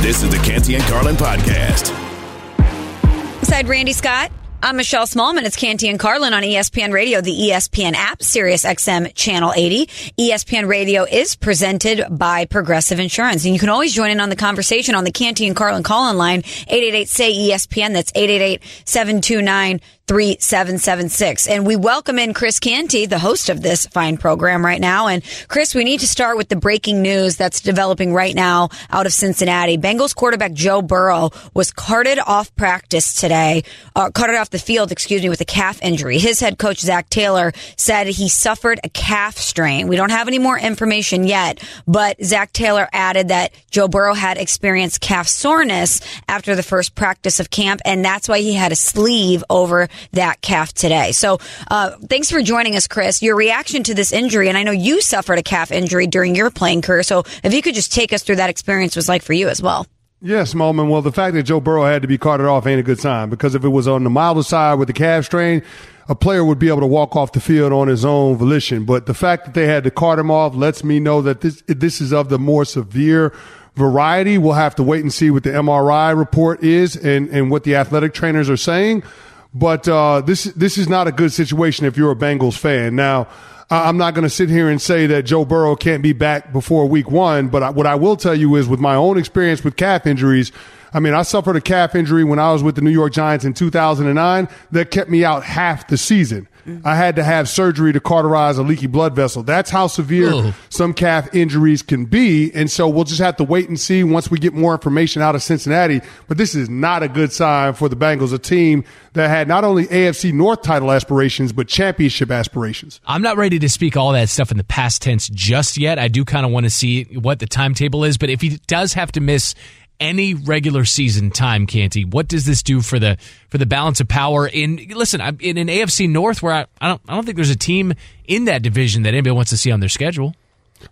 This is the Canty and Carlin podcast. Inside Randy Scott. I'm Michelle Smallmon. It's Canty and Carlin on ESPN Radio, the ESPN app, Sirius XM Channel 80. ESPN Radio is presented by Progressive Insurance. And you can always join in on the conversation on the Canty and Carlin call-in line, 888-SAY-ESPN. That's 888-729 3776. And we welcome in Chris Canty, the host of this fine program right now. And Chris, we need to start with the breaking news that's developing right now out of Cincinnati. Bengals quarterback Joe Burrow was carted off practice today, uh, carted off the field, excuse me, with a calf injury. His head coach, Zac Taylor, said he suffered a calf strain. We don't have any more information yet, but Zac Taylor added that Joe Burrow had experienced calf soreness after the first practice of camp, and that's why he had a sleeve over that calf today. So, uh, thanks for joining us, Chris. Your reaction to this injury, and I know you suffered a calf injury during your playing career. So, if you could just take us through that experience was like for you as well. Yes, Smallmon. Well, the fact that Joe Burrow had to be carted off ain't a good sign because if it was on the milder side with the calf strain, a player would be able to walk off the field on his own volition. But the fact that they had to cart him off lets me know that this this is of the more severe variety. We'll have to wait and see what the MRI report is and, and what the athletic trainers are saying. But uh, this this is not a good situation if you're a Bengals fan. Now, I'm not going to sit here and say that Joe Burrow can't be back before Week One. But what I will tell you is, with my own experience with calf injuries, I mean, I suffered a calf injury when I was with the New York Giants in 2009 that kept me out half the season. I had to have surgery to cauterize a leaky blood vessel. That's how severe some calf injuries can be. And so we'll just have to wait and see once we get more information out of Cincinnati. But this is not a good sign for the Bengals, a team that had not only AFC North title aspirations, but championship aspirations. I'm not ready to speak all that stuff in the past tense just yet. I do kind of want to see what the timetable is, but if he does have to miss any regular season time, Canty, what does this do for the for the balance of power in listen, in an AFC North where I, I don't I don't think there's a team in that division that anybody wants to see on their schedule.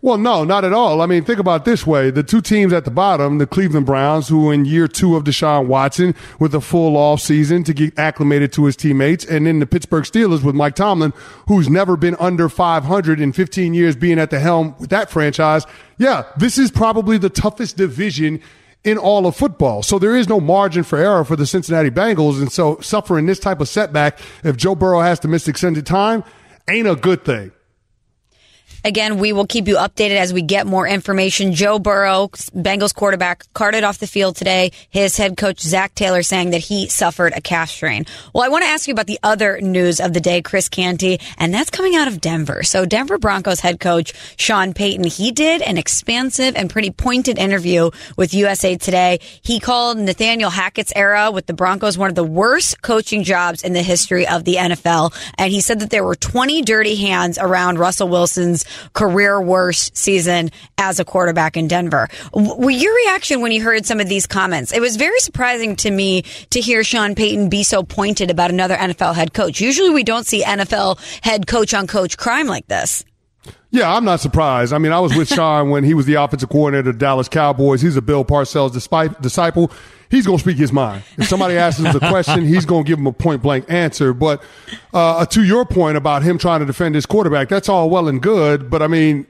Well, no, not at all. I mean, think about this way. The two teams at the bottom, the Cleveland Browns, who in year two of Deshaun Watson with a full off season to get acclimated to his teammates, and then the Pittsburgh Steelers with Mike Tomlin, who's never been under 500 in 15 years being at the helm with that franchise. Yeah, this is probably the toughest division in all of football. So there is no margin for error for the Cincinnati Bengals. And so suffering this type of setback, if Joe Burrow has to miss extended time, ain't a good thing. Again, we will keep you updated as we get more information. Joe Burrow, Bengals quarterback, carted off the field today. His head coach, Zac Taylor, saying that he suffered a calf strain. Well, I want to ask you about the other news of the day, Chris Canty, and that's coming out of Denver. So Denver Broncos head coach, Sean Payton, he did an expansive and pretty pointed interview with USA Today. He called Nathaniel Hackett's era with the Broncos one of the worst coaching jobs in the history of the NFL. And he said that there were 20 dirty hands around Russell Wilson's career worst season as a quarterback in Denver. W- your reaction when you heard some of these comments? It was very surprising to me to hear Sean Payton be so pointed about another NFL head coach. Usually we don't see NFL head coach on coach crime like this. Yeah, I'm not surprised. I mean, I was with Sean when he was the offensive coordinator of the Dallas Cowboys. He's a Bill Parcells disciple. He's going to speak his mind. If somebody asks him a question, he's going to give him a point blank answer. But uh, to your point about him trying to defend his quarterback, that's all well and good. But I mean,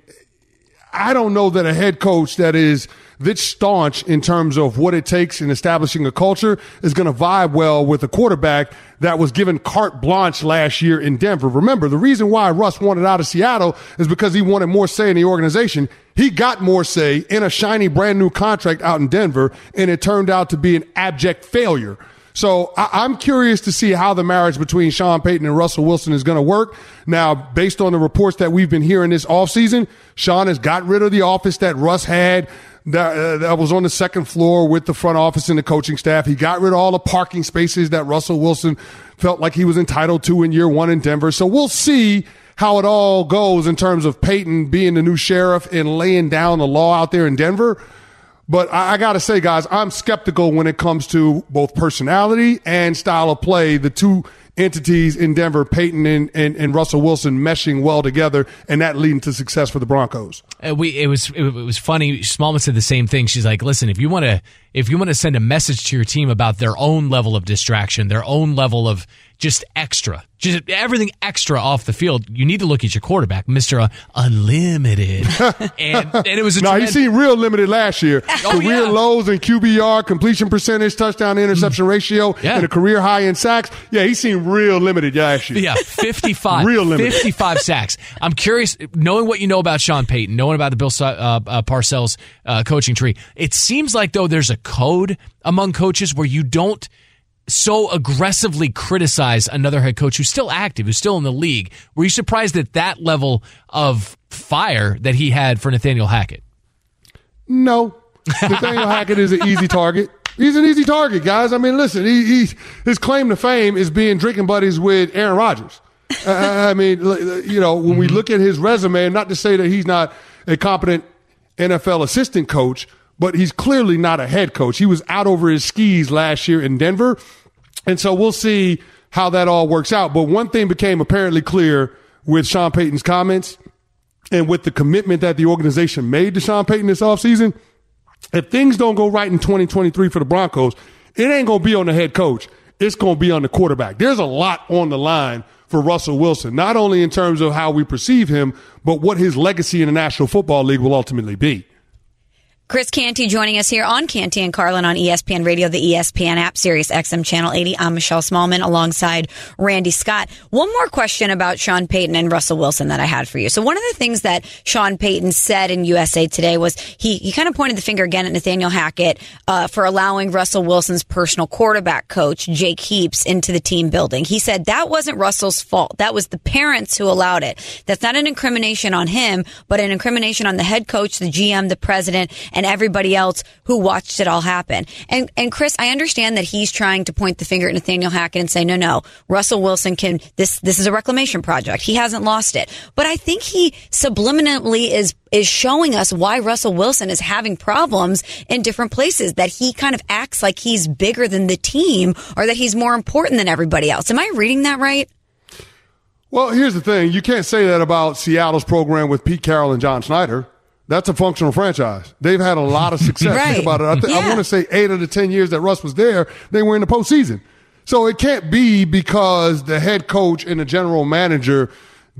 I don't know that a head coach that is this staunch in terms of what it takes in establishing a culture is going to vibe well with a quarterback that was given carte blanche last year in Denver. Remember, the reason why Russ wanted out of Seattle is because he wanted more say in the organization. He got more say in a shiny brand new contract out in Denver, and it turned out to be an abject failure. So I- am curious to see how the marriage between Sean Payton and Russell Wilson is going to work. Now, based on the reports that we've been hearing this offseason, Sean has got rid of the office that Russ had that, uh, that was on the second floor with the front office and the coaching staff. He got rid of all the parking spaces that Russell Wilson felt like he was entitled to in year one in Denver. So we'll see how it all goes in terms of Payton being the new sheriff and laying down the law out there in Denver. But I, I got to say, guys, I'm skeptical when it comes to both personality and style of play. The two entities in Denver, Payton and, and, and, Russell Wilson meshing well together, and that leading to success for the Broncos. Uh, we it was it, was funny. Smallmon said the same thing. She's like, "Listen, if you want to if you want to send a message to your team about their own level of distraction, their own level of just extra, just everything extra off the field. You need to look at your quarterback, Mister Unlimited. and, and it was a no, tremendous- he seemed real limited last year. Oh, career yeah. lows in QBR, completion percentage, touchdown to interception ratio, Mm. Yeah. and a career high in sacks. Yeah, he seemed real limited year. Yeah, 55. Real limited. 55 sacks. I'm curious, knowing what you know about Sean Payton, knowing about the Bill uh, uh, Parcells uh, coaching tree, it seems like, though, there's a code among coaches where you don't so aggressively criticize another head coach who's still active, who's still in the league. Were you surprised at that level of fire that he had for Nathaniel Hackett? No. Nathaniel Hackett is an easy target. He's an easy target, guys. I mean, listen, he, he his claim to fame is being drinking buddies with Aaron Rodgers. Uh, I mean, you know, when we look at his resume, and not to say that he's not a competent NFL assistant coach, but he's clearly not a head coach. He was out over his skis last year in Denver. And so we'll see how that all works out. But one thing became apparently clear with Sean Payton's comments and with the commitment that the organization made to Sean Payton this offseason. If things don't go right in 2023 for the Broncos, it ain't going to be on the head coach. It's going to be on the quarterback. There's a lot on the line for Russell Wilson, not only in terms of how we perceive him, but what his legacy in the National Football League will ultimately be. Chris Canty joining us here on Canty and Carlin on ESPN Radio, the ESPN app, Sirius XM Channel 80. I'm Michelle Smallmon alongside Randy Scott. One more question about Sean Payton and Russell Wilson that I had for you. So one of the things that Sean Payton said in USA Today was he, he kind of pointed the finger again at Nathaniel Hackett uh, for allowing Russell Wilson's personal quarterback coach, Jake Heaps, into the team building. He said that wasn't Russell's fault. That was the parents who allowed it. That's not an incrimination on him, but an incrimination on the head coach, the GM, the president, and everybody else who watched it all happen. And and Chris, I understand that he's trying to point the finger at Nathaniel Hackett and say, no, no, Russell Wilson can this this is a reclamation project. He hasn't lost it. But I think he subliminally is is showing us why Russell Wilson is having problems in different places. That he kind of acts like he's bigger than the team or that he's more important than everybody else. Am I reading that right? Well, here's the thing. You can't say that about Seattle's program with Pete Carroll and John Schneider. That's a functional franchise. They've had a lot of success. Right. Think about it. I, th- I want to say eight of the 10 years that Russ was there, they were in the postseason. So it can't be because the head coach and the general manager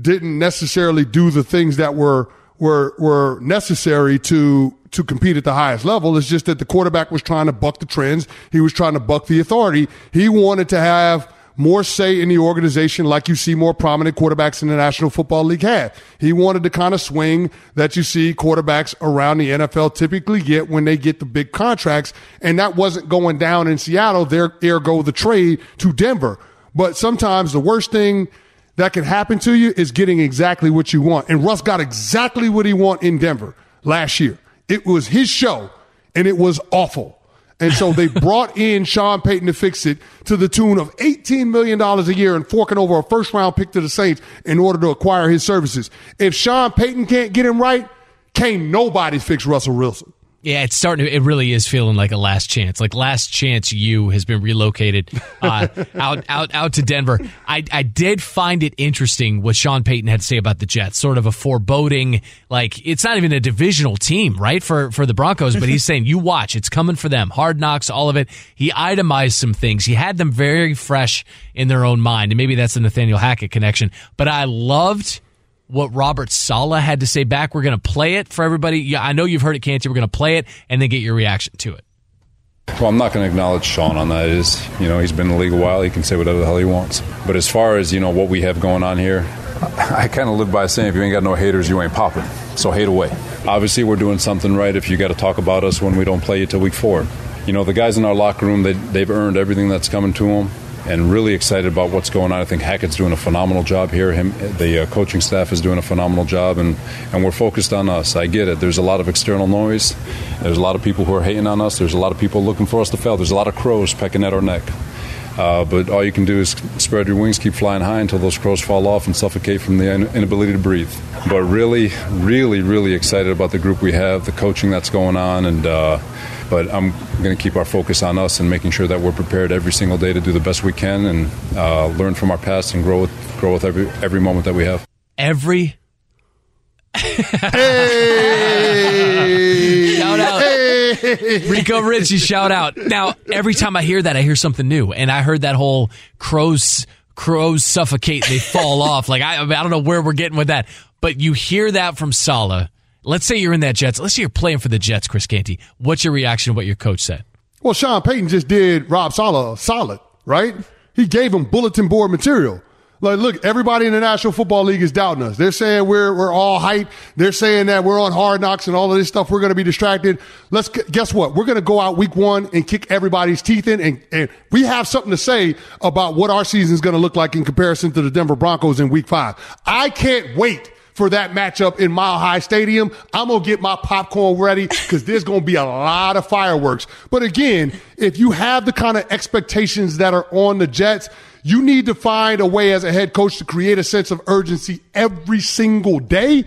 didn't necessarily do the things that were, were, were necessary to, to compete at the highest level. It's just that the quarterback was trying to buck the trends. He was trying to buck the authority. He wanted to have more say in the organization like you see more prominent quarterbacks in the National Football League have. He wanted the kind of swing that you see quarterbacks around the NFL typically get when they get the big contracts. And that wasn't going down in Seattle. There, ergo the trade to Denver. But sometimes the worst thing that can happen to you is getting exactly what you want. And Russ got exactly what he want in Denver last year. It was his show and it was awful. And so they brought in Sean Payton to fix it to the tune of $18 million a year and forking over a first round pick to the Saints in order to acquire his services. If Sean Payton can't get him right, can't nobody fix Russell Wilson. Yeah, it's starting to, it really is feeling like a last chance. Like last chance you has been relocated uh, out out out to Denver. I I did find it interesting what Sean Payton had to say about the Jets. Sort of a foreboding like it's not even a divisional team, right? For for the Broncos, but he's saying you watch, it's coming for them. Hard knocks, all of it. He itemized some things. He had them very fresh in their own mind. And maybe that's the Nathaniel Hackett connection. But I loved what Robert Saleh had to say back. We're going to play it for everybody. Yeah, I know you've heard it, Canty. We're going to play it and then get your reaction to it. Well, I'm not going to acknowledge Sean on that. Is you know he's been in the league a while. He can say whatever the hell he wants. But as far as you know what we have going on here, I, kind of live by saying if you ain't got no haters, you ain't popping. So hate away. Obviously, we're doing something right. If you got to talk about us when we don't play you till week four, you know the guys in our locker room they, they've earned everything that's coming to them. And really excited about what's going on. I think Hackett's doing a phenomenal job here. Him, the uh, coaching staff is doing a phenomenal job, and, and we're focused on us. I get it. There's a lot of external noise. There's a lot of people who are hating on us. There's a lot of people looking for us to fail. There's a lot of crows pecking at our neck. Uh, but all you can do is spread your wings, keep flying high until those crows fall off and suffocate from the inability to breathe. But really, really, really excited about the group we have, the coaching that's going on, and. Uh, but I'm going to keep our focus on us and making sure that we're prepared every single day to do the best we can and uh, learn from our past and grow with, grow with every every moment that we have. Every hey! shout out. Hey! Rico Richie, shout out. Now, every time I hear that, I hear something new. And I heard that whole crows crows suffocate, they fall off. Like I I don't know where we're getting with that. But you hear that from Saleh. Let's say you're in that Jets. Let's say you're playing for the Jets, Chris Canty. What's your reaction to what your coach said? Well, Sean Payton just did Rob Saleh solid, right? He gave him bulletin board material. Like, look, everybody in the National Football League is doubting us. They're saying we're, we're all hype. They're saying that we're on hard knocks and all of this stuff. We're going to be distracted. Let's, guess what? We're going to go out week one and kick everybody's teeth in. And, and we have something to say about what our season is going to look like in comparison to the Denver Broncos in week five. I can't wait for that matchup in Mile High Stadium. I'm going to get my popcorn ready because there's going to be a lot of fireworks. But again, if you have the kind of expectations that are on the Jets, you need to find a way as a head coach to create a sense of urgency every single day.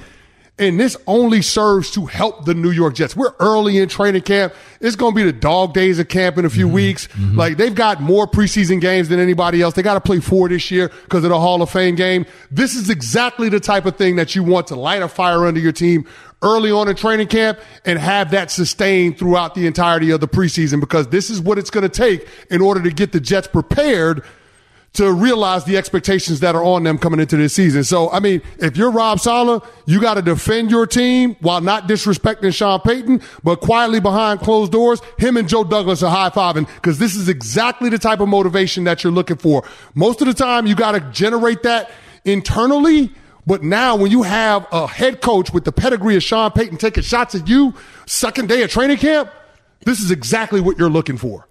And this only serves to help the New York Jets. We're early in training camp. It's going to be the dog days of camp in a few mm-hmm. weeks. Mm-hmm. Like they've got more preseason games than anybody else. They got to play four this year because of the Hall of Fame game. This is exactly the type of thing that you want to light a fire under your team early on in training camp and have that sustained throughout the entirety of the preseason because this is what it's going to take in order to get the Jets prepared to realize the expectations that are on them coming into this season. So, I mean, if you're Rob Saleh, you got to defend your team while not disrespecting Sean Payton, but quietly behind closed doors, him and Joe Douglas are high fiving because this is exactly the type of motivation that you're looking for. Most of the time, you got to generate that internally. But now, when you have a head coach with the pedigree of Sean Payton taking shots at you, second day of training camp, this is exactly what you're looking for.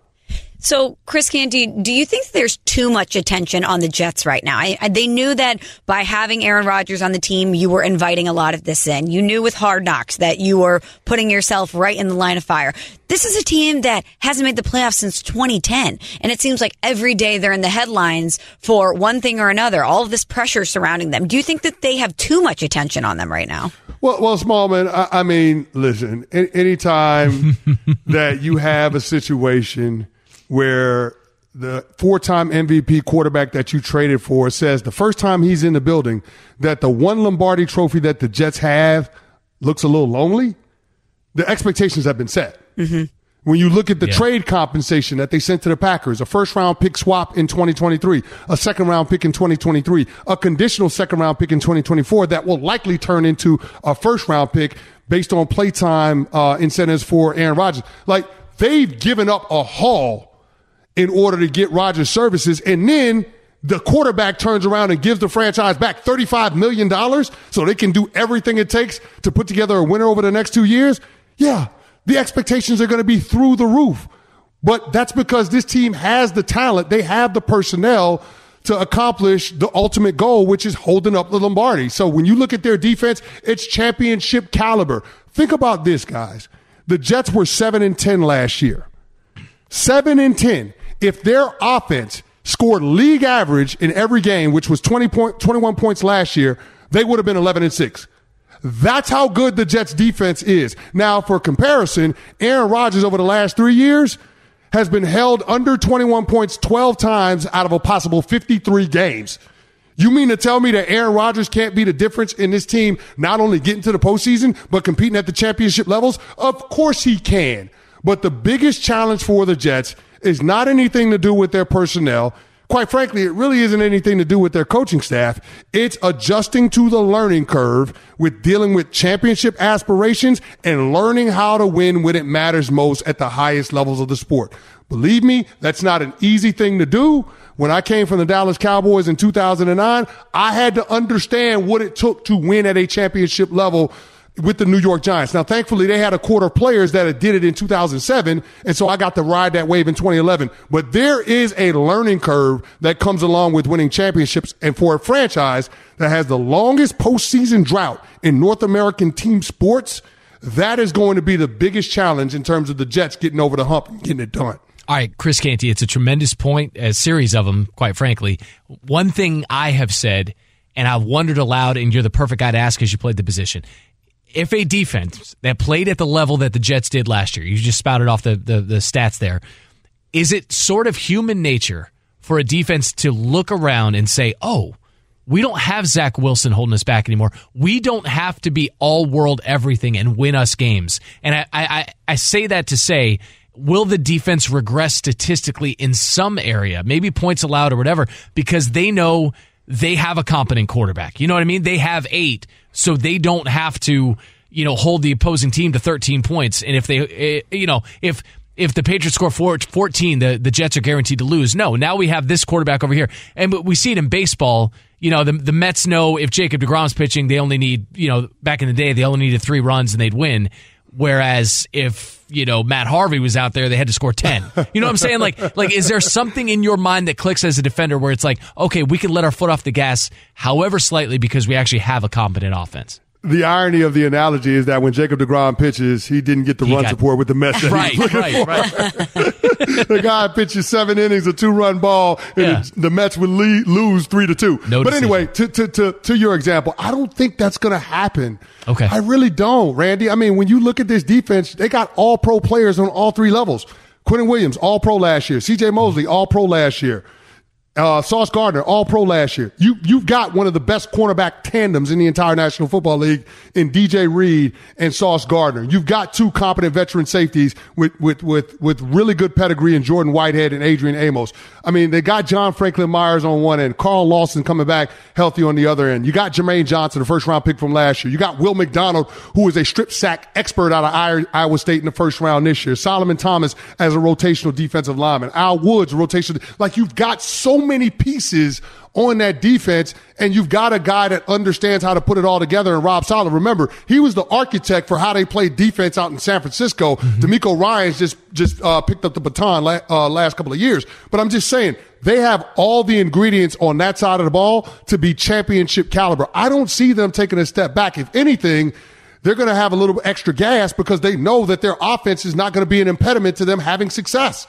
So, Chris Canty, do you think there's too much attention on the Jets right now? I, I, they knew that by having Aaron Rodgers on the team, you were inviting a lot of this in. You knew with Hard Knocks that you were putting yourself right in the line of fire. This is a team that hasn't made the playoffs since 2010, and it seems like every day they're in the headlines for one thing or another. All of this pressure surrounding them. Do you think that they have too much attention on them right now? Well, well, Smallmon. I, I mean, listen. a- Anytime that you have a situation where the four-time MVP quarterback that you traded for says the first time he's in the building that the one Lombardi trophy that the Jets have looks a little lonely, the expectations have been set. When you look at the Yeah. trade compensation that they sent to the Packers, a first round pick swap in 2023, a second round pick in 2023, a conditional second round pick in 2024 that will likely turn into a first round pick based on playtime uh, incentives for Aaron Rodgers. Like they've given up a haul in order to get Rodgers' services. And then the quarterback turns around and gives the franchise back $35 million so they can do everything it takes to put together a winner over the next two years. Yeah, the expectations are going to be through the roof. But that's because this team has the talent, they have the personnel to accomplish the ultimate goal, which is holding up the Lombardi. So when you look at their defense, it's championship caliber. Think about this, guys. The Jets were 7 and 10 last year. 7 and 10. If their offense scored league average in every game, which was 20 point, 21 points last year, they would have been 11 and 6. That's how good the Jets defense is. Now, for comparison, Aaron Rodgers over the last three years has been held under 21 points 12 times out of a possible 53 games. You mean to tell me that Aaron Rodgers can't be the difference in this team not only getting to the postseason, but competing at the championship levels? Of course he can. But the biggest challenge for the Jets is not anything to do with their personnel. Quite frankly, it really isn't anything to do with their coaching staff. It's adjusting to the learning curve with dealing with championship aspirations and learning how to win when it matters most at the highest levels of the sport. Believe me, that's not an easy thing to do. When I came from the Dallas Cowboys in 2009, I had to understand what it took to win at a championship level with the New York Giants. Now, thankfully, they had a quarter of players that did it in 2007, and so I got to ride that wave in 2011. But there is a learning curve that comes along with winning championships, and for a franchise that has the longest postseason drought in North American team sports, that is going to be the biggest challenge in terms of the Jets getting over the hump and getting it done. All right, Chris Canty, it's a tremendous point, a series of them, quite frankly. One thing I have said, and I've wondered aloud, and you're the perfect guy to ask because you played the position. If a defense that played at the level that the Jets did last year, you just spouted off the, the, the stats there, is it sort of human nature for a defense to look around and say, oh, we don't have Zach Wilson holding us back anymore. We don't have to be all world everything and win us games. And I, I, I say that to say, will the defense regress statistically in some area, maybe points allowed or whatever, because they know they have a competent quarterback. You know what I mean? They have eight, so they don't have to, you know, hold the opposing team to 13 points. And if they, eh, you know, if if the Patriots score 14, the, the Jets are guaranteed to lose. No, now we have this quarterback over here. And we see it in baseball. You know, the, the Mets know if Jacob DeGrom's pitching, they only need, you know, back in the day, they only needed three runs and they'd win. Whereas if, you know, Matt Harvey was out there, they had to score 10. You know what I'm saying? Like, like, is there something in your mind that clicks as a defender where it's like, okay, we can let our foot off the gas, however slightly, because we actually have a competent offense? The irony of the analogy is that when Jacob DeGrom pitches, he didn't get the he run got, support with the Mets. right, right, right. the guy pitches seven innings, a two-run ball, and yeah. the, the, Mets would lead, lose three to two. No but decision. anyway, to, to, to, to your example, I don't think that's going to happen. Okay. I really don't, Randy. I mean, when you look at this defense, they got all pro players on all three levels. Quinnen Williams, all pro last year. CJ Mosley, all pro last year. Uh, Sauce Gardner, all pro last year. You, you've got one of the best cornerback tandems in the entire National Football League in DJ Reed and Sauce Gardner. You've got two competent veteran safeties with, with, with, with really good pedigree in Jordan Whitehead and Adrian Amos. I mean, they got John Franklin Myers on one end, Carl Lawson coming back healthy on the other end. You got Jermaine Johnson, the first round pick from last year. You got Will McDonald, who is a strip sack expert out of Iowa State in the first round this year. Solomon Thomas as a rotational defensive lineman. Al Woods, rotational. Like you've got so many pieces on that defense, and you've got a guy that understands how to put it all together And Rob Saleh. Remember, he was the architect for how they played defense out in San Francisco. mm hmm DeMeco Ryans just just uh, picked up the baton la- uh, last couple of years. But I'm just saying, they have all the ingredients on that side of the ball to be championship caliber. I don't see them taking a step back. If anything, they're going to have a little extra gas because they know that their offense is not going to be an impediment to them having success.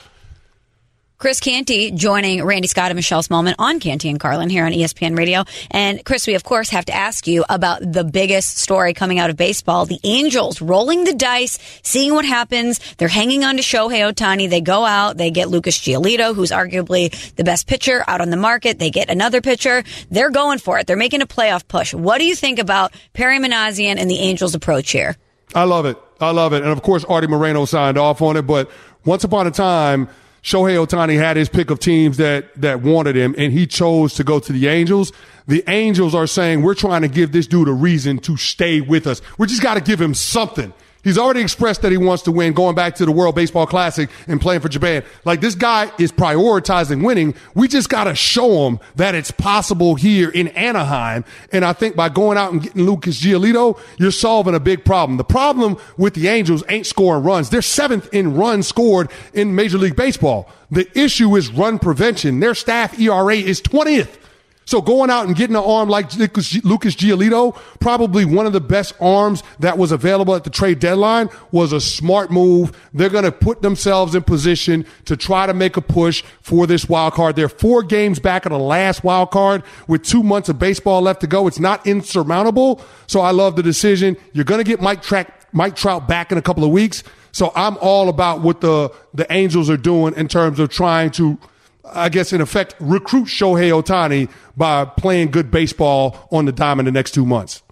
Chris Canty joining Randy Scott and Michelle Smallmon on Canty and Carlin here on ESPN Radio. And Chris, we of course have to ask you about the biggest story coming out of baseball. The Angels rolling the dice, seeing what happens. They're hanging on to Shohei Ohtani. They go out, they get Lucas Giolito, who's arguably the best pitcher out on the market. They get another pitcher. They're going for it. They're making a playoff push. What do you think about Perry Minasian and the Angels approach here? I love it. I love it. And of course, Artie Moreno signed off on it. But once upon a time, Shohei Ohtani had his pick of teams that, that wanted him and he chose to go to the Angels. The Angels are saying, we're trying to give this dude a reason to stay with us. We just got to give him something. He's already expressed that he wants to win, going back to the World Baseball Classic and playing for Japan. Like this guy is prioritizing winning. We just got to show him that it's possible here in Anaheim. And I think by going out and getting Lucas Giolito, you're solving a big problem. The problem with the Angels ain't scoring runs. They're seventh in runs scored in Major League Baseball. The issue is run prevention. Their staff ERA is 20th. So going out and getting an arm like Lucas Giolito, probably one of the best arms that was available at the trade deadline, was a smart move. They're going to put themselves in position to try to make a push for this wild card. They're four games back of the last wild card with two months of baseball left to go. It's not insurmountable. So I love the decision. You're going to get Mike, Mike Trout back in a couple of weeks. So I'm all about what the, the Angels are doing in terms of trying to I guess in effect, recruit Shohei Ohtani by playing good baseball on the diamond the next two months.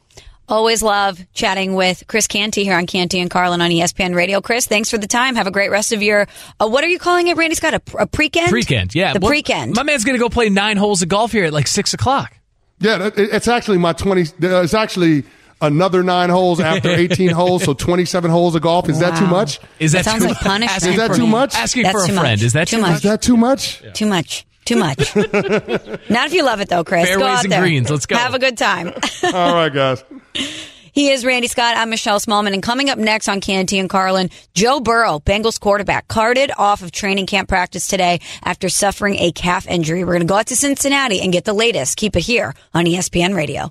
Always love chatting with Chris Canty here on Canty and Carlin on ESPN Radio. Chris, thanks for the time. Have a great rest of your, uh, what are you calling it, Randy Scott? A, a pre-kend? Pre-kend, yeah. The well, pre-kend. My man's going to go play nine holes of golf here at like six o'clock. Yeah, it's actually my 20, it's actually another nine holes after 18 holes, so 27 holes of golf. Is wow. that too much? Is that, that sounds like punishment? Is that too much? Asking That's for a friend. Much. Is that too, too much? Is that too much? Yeah. Too much. Too much. Not if you love it though, Chris. Fairways go out and there. greens. Let's go. Have a good time. All right, guys. He is Randy Scott. I'm Michelle Smallmon. And coming up next on Canty and Carlin, Joe Burrow, Bengals quarterback, carted off of training camp practice today after suffering a calf injury. We're going to go out to Cincinnati and get the latest. Keep it here on ESPN Radio.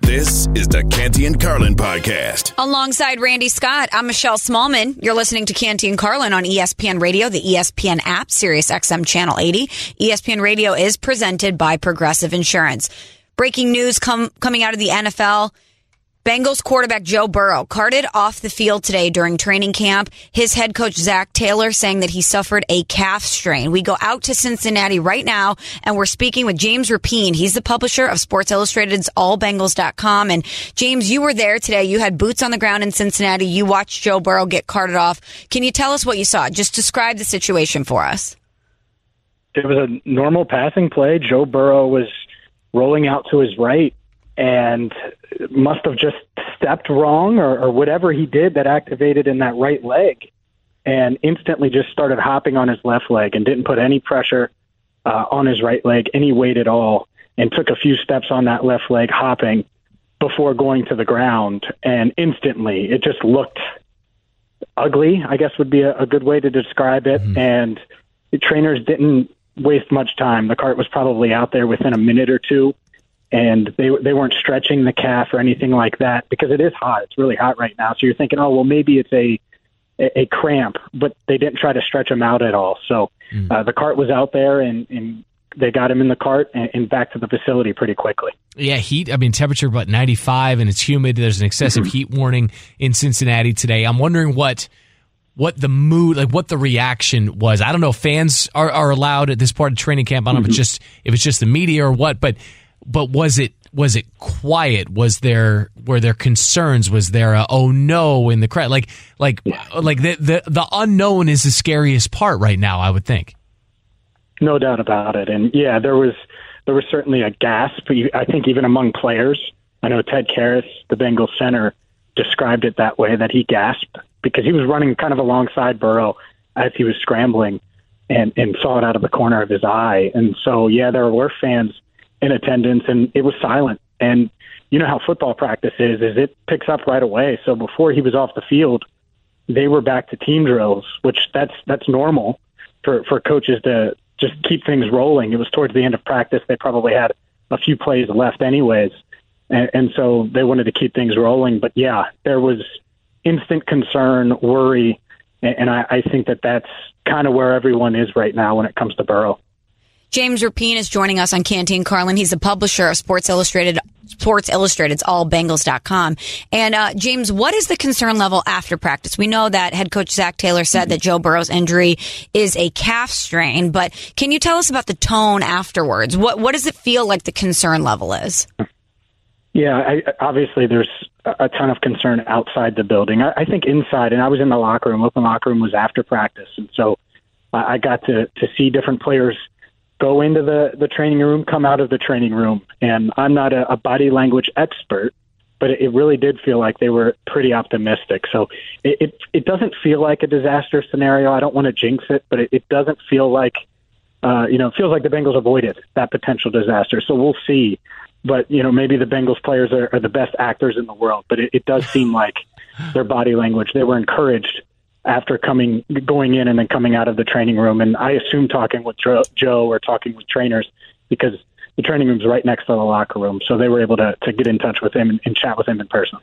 This is the Canty and Carlin podcast. Alongside Randy Scott, I'm Michelle Smallmon. You're listening to Canty and Carlin on ESPN Radio, the ESPN app, Sirius XM Channel 80. ESPN Radio is presented by Progressive Insurance. Breaking news come, coming out of the NFL. Bengals quarterback Joe Burrow carted off the field today during training camp. His head coach Zac Taylor saying that he suffered a calf strain. We go out to Cincinnati right now and we're speaking with James Rapien. He's the publisher of Sports Illustrated's AllBengals.com. And James, you were there today. You had boots on the ground in Cincinnati. You watched Joe Burrow get carted off. Can you tell us what you saw? Just describe the situation for us. It was a normal passing play. Joe Burrow was rolling out to his right and must have just stepped wrong or, or whatever he did that activated in that right leg and instantly just started hopping on his left leg and didn't put any pressure uh, on his right leg, any weight at all, and took a few steps on that left leg hopping before going to the ground. And instantly, it just looked ugly, I guess would be a, a good way to describe it. Mm-hmm. And the trainers didn't waste much time. The cart was probably out there within a minute or two and they they weren't stretching the calf or anything like that because it is hot. It's really hot right now. So you're thinking, oh well, maybe it's a a, cramp, but they didn't try to stretch him out at all. So Mm. uh, the cart was out there, and, and they got him in the cart and, and back to the facility pretty quickly. Yeah, heat. I mean, temperature about 95 and it's humid. There's an excessive heat warning in Cincinnati today. I'm wondering what what the mood, like what the reaction was. I don't know if fans are, are allowed at this part of training camp. I don't know if it's just if it's just the media or what, but but was it was it quiet? Was there were there concerns? Was there a oh no in the crowd? Like like like the, the the unknown is the scariest part right now. I would think. No doubt about it. And yeah, there was there was certainly a gasp. I think even among players. I know Ted Karras, the Bengal center, described it that way that he gasped because he was running kind of alongside Burrow as he was scrambling and and saw it out of the corner of his eye. And so yeah, there were fans in attendance and it was silent. And you know how football practice is is it picks up right away. So before he was off the field, they were back to team drills, which that's that's normal for for coaches to just keep things rolling. It was towards the end of practice. They probably had a few plays left, anyways, and, and so they wanted to keep things rolling. But yeah, there was instant concern, worry, and, and I, I think that that's kind of where everyone is right now when it comes to Burrow. James Rapien is joining us on Canty and Carlin. He's the publisher of Sports Illustrated. Sports Illustrated's allbengals.com. And uh, James, what is the concern level after practice? We know that head coach Zac Taylor said that Joe Burrow's injury is a calf strain, but can you tell us about the tone afterwards? What what does it feel like the concern level is? Yeah, I, obviously there's a ton of concern outside the building. I, I think inside, and I was in the locker room. Open locker room was after practice, and so I, I got to to see different players go into the the training room, come out of the training room, and I'm not a, a body language expert, but it, it really did feel like they were pretty optimistic. So it, it it doesn't feel like a disaster scenario. I don't want to jinx it, but it, it doesn't feel like uh, you know, it feels like the Bengals avoided that potential disaster. So we'll see. But you know, maybe the Bengals players are, are the best actors in the world. But it, it does seem like their body language. They were encouraged after coming, going in, and then coming out of the training room. And I assume talking with Joe or talking with trainers because the training room's right next to the locker room, so they were able to to get in touch with him and, and chat with him in person.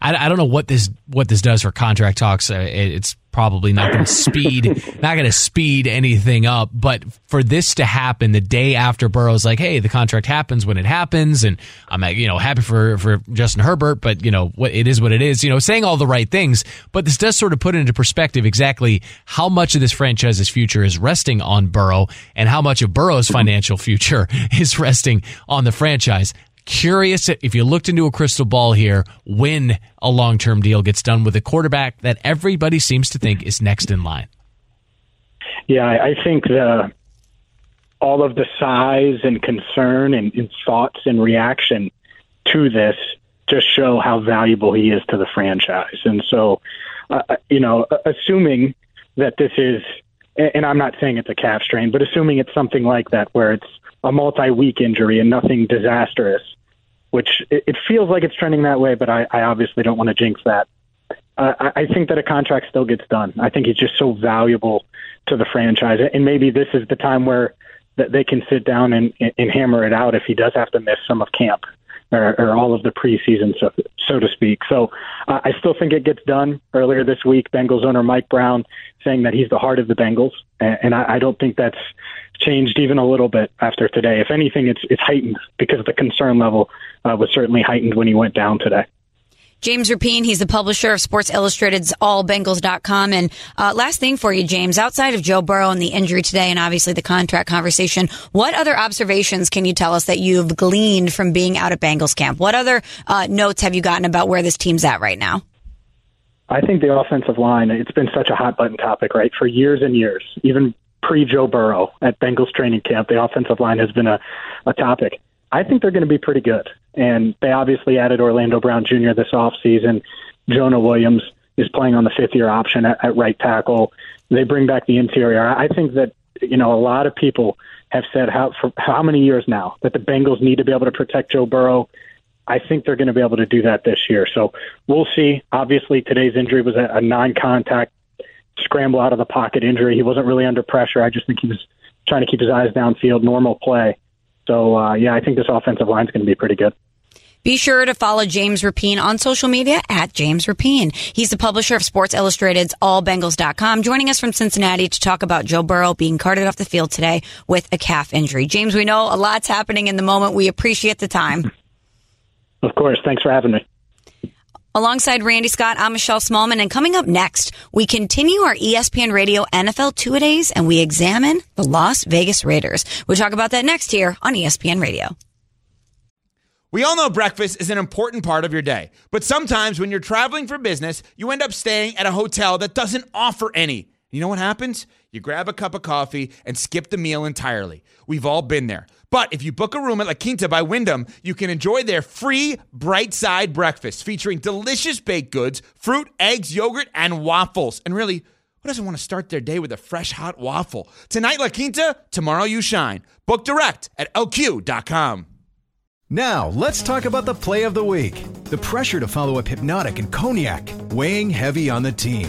I, don't know what this what this does for contract talks. Uh, it's probably not going to speed not going to speed anything up. But for this to happen the day after Burrow's like, hey, the contract happens when it happens, and I'm you know happy for for Justin Herbert, but you know what it is what it is. You know, saying all the right things, but this does sort of put into perspective exactly how much of this franchise's future is resting on Burrow and how much of Burrow's financial future is resting on the franchise curious if you looked into a crystal ball here when a long term deal gets done with a quarterback that everybody seems to think is next in line. Yeah, I think the all of the size and concern and, and thoughts and reaction to this just show how valuable he is to the franchise. And so, uh, you know, assuming that this is, and I'm not saying it's a calf strain, but assuming it's something like that where it's a multi-week injury and nothing disastrous, which it, it feels like it's trending that way. But I, I obviously don't want to jinx that. Uh, I, I think that a contract still gets done. I think he's just so valuable to the franchise, and maybe this is the time where that they can sit down and, and hammer it out if he does have to miss some of camp or, or all of the preseason, so, so to speak. So uh, I still think it gets done. Earlier this week, Bengals owner Mike Brown saying that he's the heart of the Bengals, and, and I, I don't think that's changed even a little bit after today. If anything, it's it's heightened because the concern level uh, was certainly heightened when he went down today. James Rapien, he's the publisher of Sports Illustrated's AllBengals.com. And uh, last thing for you, James, outside of Joe Burrow and the injury today and obviously the contract conversation, what other observations can you tell us that you've gleaned from being out at Bengals camp? What other uh, notes have you gotten about where this team's at right now? I think the offensive line, it's been such a hot button topic, right? For years and years, even pre Joe Burrow at Bengals training camp, the offensive line has been a, a topic. I think they're going to be pretty good. And they obviously added Orlando Brown Jr. this offseason. Jonah Williams is playing on the fifth year option at, at right tackle. They bring back the interior. I think that, you know, a lot of people have said how for how many years now that the Bengals need to be able to protect Joe Burrow. I think they're going to be able to do that this year. So we'll see. Obviously, today's injury was a, a non contact scramble out of the pocket injury. He wasn't really under pressure. I just think he was trying to keep his eyes downfield, normal play. So uh, yeah, I think this offensive line is going to be pretty good. Be sure to follow James Rapien on social media at James Rapien. He's the publisher of Sports Illustrated's AllBengals.com, joining us from Cincinnati to talk about Joe Burrow being carted off the field today with a calf injury. James, we know a lot's happening in the moment. We appreciate the time. Of course. Thanks for having me. Alongside Randy Scott, I'm Michelle Smallmon. and coming up next, we continue our ESPN Radio NFL two days and we examine the Las Vegas Raiders. We'll talk about that next here on ESPN Radio. We all know breakfast is an important part of your day, but sometimes when you're traveling for business, you end up staying at a hotel that doesn't offer any. You know what happens? You grab a cup of coffee and skip the meal entirely. We've all been there. But if you book a room at La Quinta by Wyndham, you can enjoy their free bright side breakfast featuring delicious baked goods, fruit, eggs, yogurt, and waffles. And really, who doesn't want to start their day with a fresh hot waffle? Tonight, La Quinta, tomorrow, you shine. Book direct at lq.com. Now, let's talk about the play of the week. The pressure to follow up Hypnotic and Cognac, weighing heavy on the team.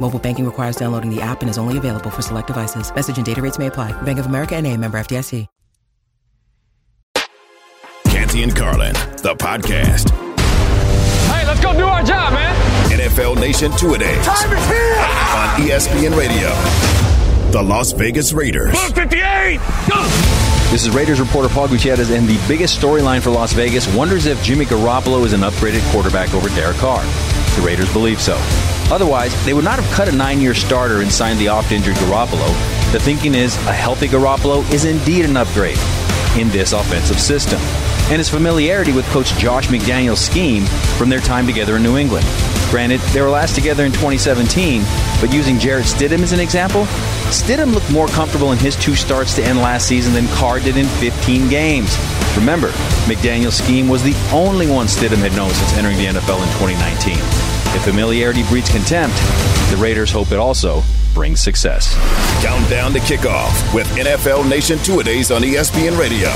Mobile banking requires downloading the app and is only available for select devices. Message and data rates may apply. Bank of America and a member FDIC. Canty and Carlin, the podcast. Hey, let's go do our job, man. NFL Nation two a days. Time is here. On ESPN Radio. The Las Vegas Raiders. 58. Go. This is Raiders reporter Paul Gutierrez, and the biggest storyline for Las Vegas wonders if Jimmy Garoppolo is an upgraded quarterback over Derek Carr. The Raiders believe so. Otherwise, they would not have cut a nine year starter and signed the oft injured Garoppolo. The thinking is a healthy Garoppolo is indeed an upgrade in this offensive system, and his familiarity with Coach Josh McDaniels' scheme from their time together in New England. Granted, they were last together in 2017, but using Jarrett Stidham as an example, Stidham looked more comfortable in his two starts to end last season than Carr did in 15 games. Remember, McDaniels' scheme was the only one Stidham had known since entering the NFL in 2019. If familiarity breeds contempt, the Raiders hope it also brings success. Countdown to kickoff with NFL Nation two a days on ESPN Radio.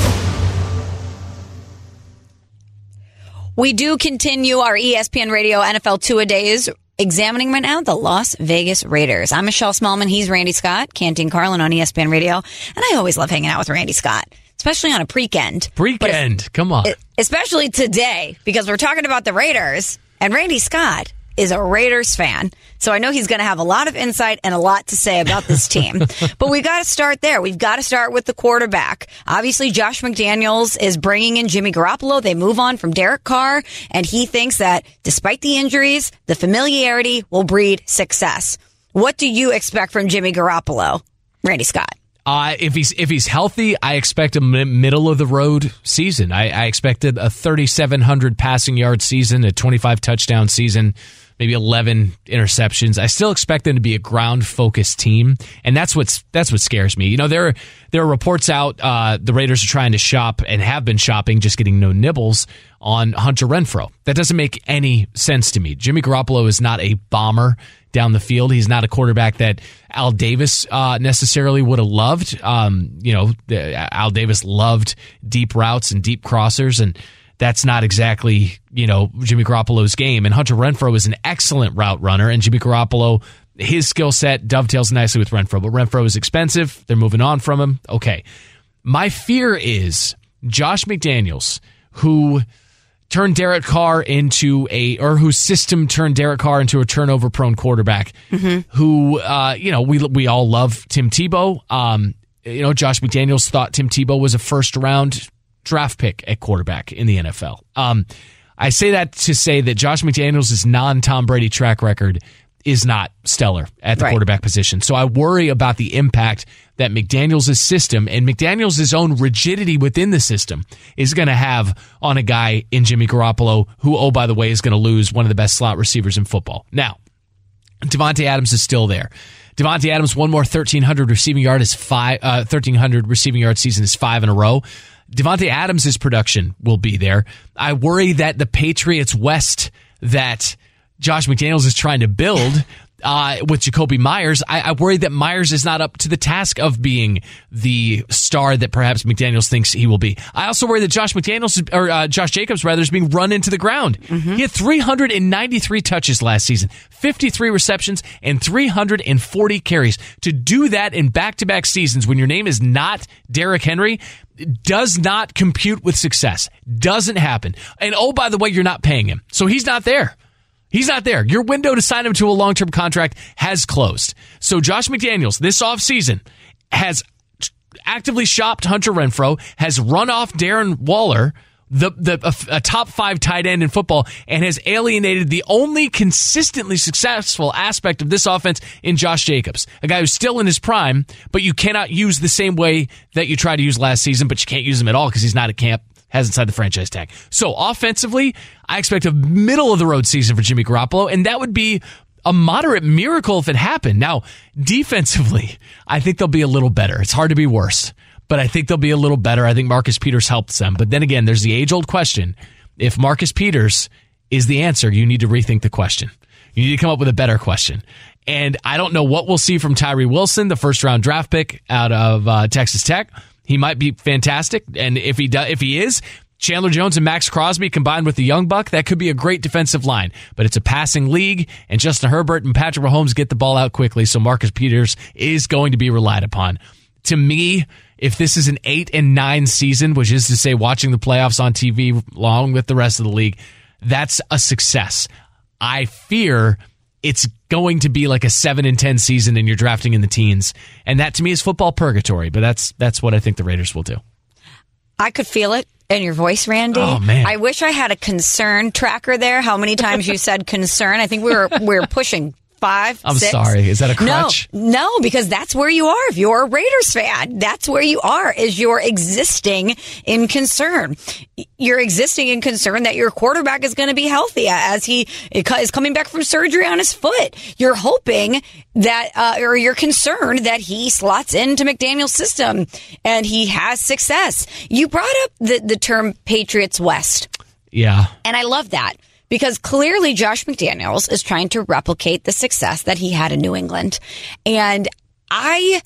We do continue our ESPN Radio NFL two a days examining right now the Las Vegas Raiders. I'm Michelle Smallmon. He's Randy Scott, Canty and Carlin on ESPN Radio. And I always love hanging out with Randy Scott, especially on a pre-end. Pre-end, come on. Especially today, because we're talking about the Raiders and Randy Scott is a Raiders fan. So I know he's going to have a lot of insight and a lot to say about this team. but we got to start there. We've got to start with the quarterback. Obviously, Josh McDaniels is bringing in Jimmy Garoppolo. They move on from Derek Carr, and he thinks that despite the injuries, the familiarity will breed success. What do you expect from Jimmy Garoppolo, Randy Scott? Uh, if he's if he's healthy, I expect a m- middle of the road season. I, I expected a 3,700 passing yard season, a 25 touchdown season, maybe 11 interceptions. I still expect them to be a ground focused team, and that's what's that's what scares me. You know, there there are reports out uh, the Raiders are trying to shop and have been shopping, just getting no nibbles on Hunter Renfrow. That doesn't make any sense to me. Jimmy Garoppolo is not a bomber down the field. He's not a quarterback that Al Davis uh, necessarily would have loved. Um, you know, Al Davis loved deep routes and deep crossers, and that's not exactly you know Jimmy Garoppolo's game. And Hunter Renfrow is an excellent route runner, and Jimmy Garoppolo. His skill set dovetails nicely with Renfrow, but Renfrow is expensive. They're moving on from him. Okay. My fear is Josh McDaniels, who turned Derek Carr into a, or whose system turned Derek Carr into a turnover prone quarterback. Who, uh, you know, we we all love Tim Tebow. Um, you know, Josh McDaniels thought Tim Tebow was a first round draft pick at quarterback in the NFL. Um, I say that to say that Josh McDaniels' non Tom Brady track record is not stellar at the Right. quarterback position. So I worry about the impact that McDaniels' system and McDaniels' own rigidity within the system is going to have on a guy in Jimmy Garoppolo, who, oh, by the way, is going to lose one of the best slot receivers in football. Now, Davante Adams is still there. Davante Adams, one more 1,300 receiving yard is five, uh, 1,300 receiving yard season is five in a row. Davante Adams' production will be there. I worry that the Patriots West that Josh McDaniels is trying to build uh, with Jakobi Meyers, I, I worry that Meyers is not up to the task of being the star that perhaps McDaniels thinks he will be. I also worry that Josh McDaniels or uh, Josh Jacobs rather is being run into the ground. He had 393 touches last season, 53 receptions, and 340 carries. To do that in back-to-back seasons when your name is not Derrick Henry does not compute with success. Doesn't happen. And oh, by the way, you're not paying him, so he's not there. He's not there. Your window to sign him to a long term contract has closed. So Josh McDaniels this offseason has actively shopped Hunter Renfrow, has run off Darren Waller, the, the a, a top five tight end in football, and has alienated the only consistently successful aspect of this offense in Josh Jacobs, a guy who's still in his prime, but you cannot use the same way that you tried to use last season, but you can't use him at all because he's not at camp hasn't signed the franchise tag. So offensively, I expect a middle of the road season for Jimmy Garoppolo, and that would be a moderate miracle if it happened. Now, defensively, I think they'll be a little better. It's hard to be worse, but I think they'll be a little better. I think Marcus Peters helps them. But then again, there's the age old question. If Marcus Peters is the answer, you need to rethink the question. You need to come up with a better question. And I don't know what we'll see from Tyree Wilson, the first round draft pick out of uh, Texas Tech. He might be fantastic, and if he does, if he is, Chandler Jones and Maxx Crosby combined with the young buck, that could be a great defensive line. But it's a passing league, and Justin Herbert and Patrick Mahomes get the ball out quickly, so Marcus Peters is going to be relied upon. To me, if this is an eight and nine season, which is to say watching the playoffs on TV along with the rest of the league, that's a success. I fear it's going to be like a seven and ten season and you're drafting in the teens. And that to me is football purgatory, but that's that's what I think the Raiders will do. I could feel it in your voice, Randy. Oh, man. I wish I had a concern tracker there. How many times you said concern? I think we were we were pushing five. I'm six. sorry. Is that a crutch? No, no, because that's where you are. If you're a Raiders fan, that's where you are. Is you're existing in concern. You're existing in concern that your quarterback is going to be healthy as he is coming back from surgery on his foot. You're hoping that, uh, or you're concerned that he slots into McDaniels' system and he has success. You brought up the the term Patriots West. Yeah. And I love that because clearly Josh McDaniels is trying to replicate the success that he had in New England. And I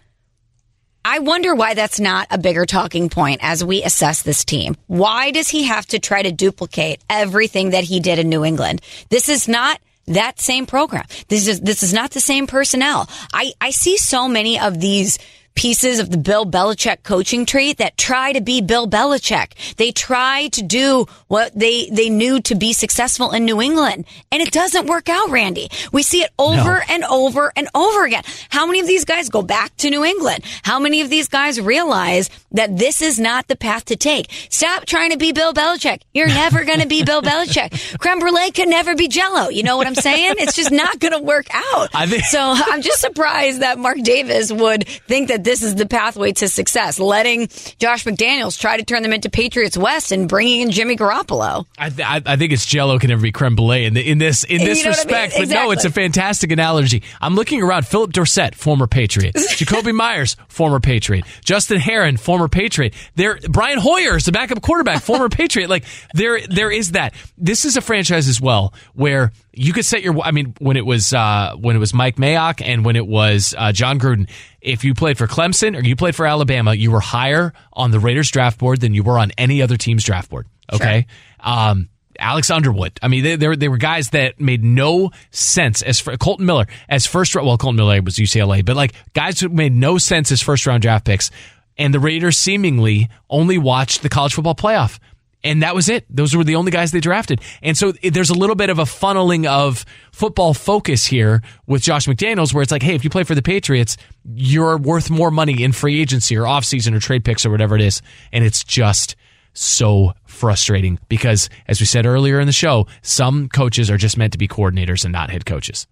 I wonder why that's not a bigger talking point as we assess this team. Why does he have to try to duplicate everything that he did in New England? This is not that same program. This is this is not the same personnel. I I see so many of these pieces of the Bill Belichick coaching tree that try to be Bill Belichick. They try to do what they, they knew to be successful in New England. And it doesn't work out, Randy. We see it over No. and over and over again. How many of these guys go back to New England? How many of these guys realize that this is not the path to take? Stop trying to be Bill Belichick. You're never going to be Bill Belichick. Creme brulee can never be jello. You know what I'm saying? It's just not going to work out. I think- so I'm just surprised that Mark Davis would think that this is the pathway to success, letting Josh McDaniels try to turn them into Patriots West and bringing in Jimmy Garoppolo. I, th- I think it's Jello can never be creme brulee in, the, in this in this You know what I mean? respect. But no, it's a fantastic analogy. I'm looking around. Phillip Dorsett, former Patriot. Jakobi Meyers, former Patriot. Justin Herron, former Patriot. There, Brian Hoyer is the backup quarterback, former Patriot. Like there, there is that. This is a franchise as well where you could set your. I mean, when it was uh, when it was Mike Mayock and when it was uh, Jon Gruden. If you played for Clemson or you played for Alabama, you were higher on the Raiders draft board than you were on any other team's draft board. Okay. Um, Alex Underwood. I mean, they, they, were, they were guys that made no sense as for Kolton Miller as first round. Well, Kolton Miller was UCLA, but like guys who made no sense as first round draft picks. And the Raiders seemingly only watched the college football playoff. And that was it. Those were the only guys they drafted. And so eh, there's a little bit of a funneling of football focus here with Josh McDaniels, where it's like, hey, if you play for the Patriots, you're worth more money in free agency or offseason or trade picks or whatever it is. And it's just so frustrating because, as we said earlier in the show, some coaches are just meant to be coordinators and not head coaches.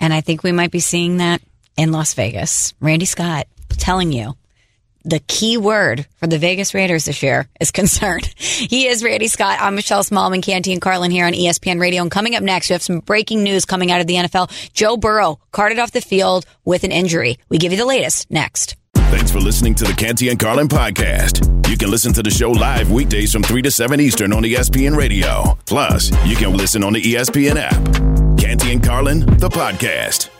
And I think we might be seeing that in Las Vegas. Randy Scott telling you the key word for the Vegas Raiders this year is concern. He is Randy Scott. I'm Michelle Smallmon, Canty and Carlin here on ESPN Radio. And coming up next, we have some breaking news coming out of the NFL. Joe Burrow carted off the field with an injury. We give you the latest next. Thanks for listening to the Canty and Carlin podcast. You can listen to the show live weekdays from 3 to 7 Eastern on ESPN Radio. Plus, you can listen on the ESPN app. Canty and Carlin, the podcast.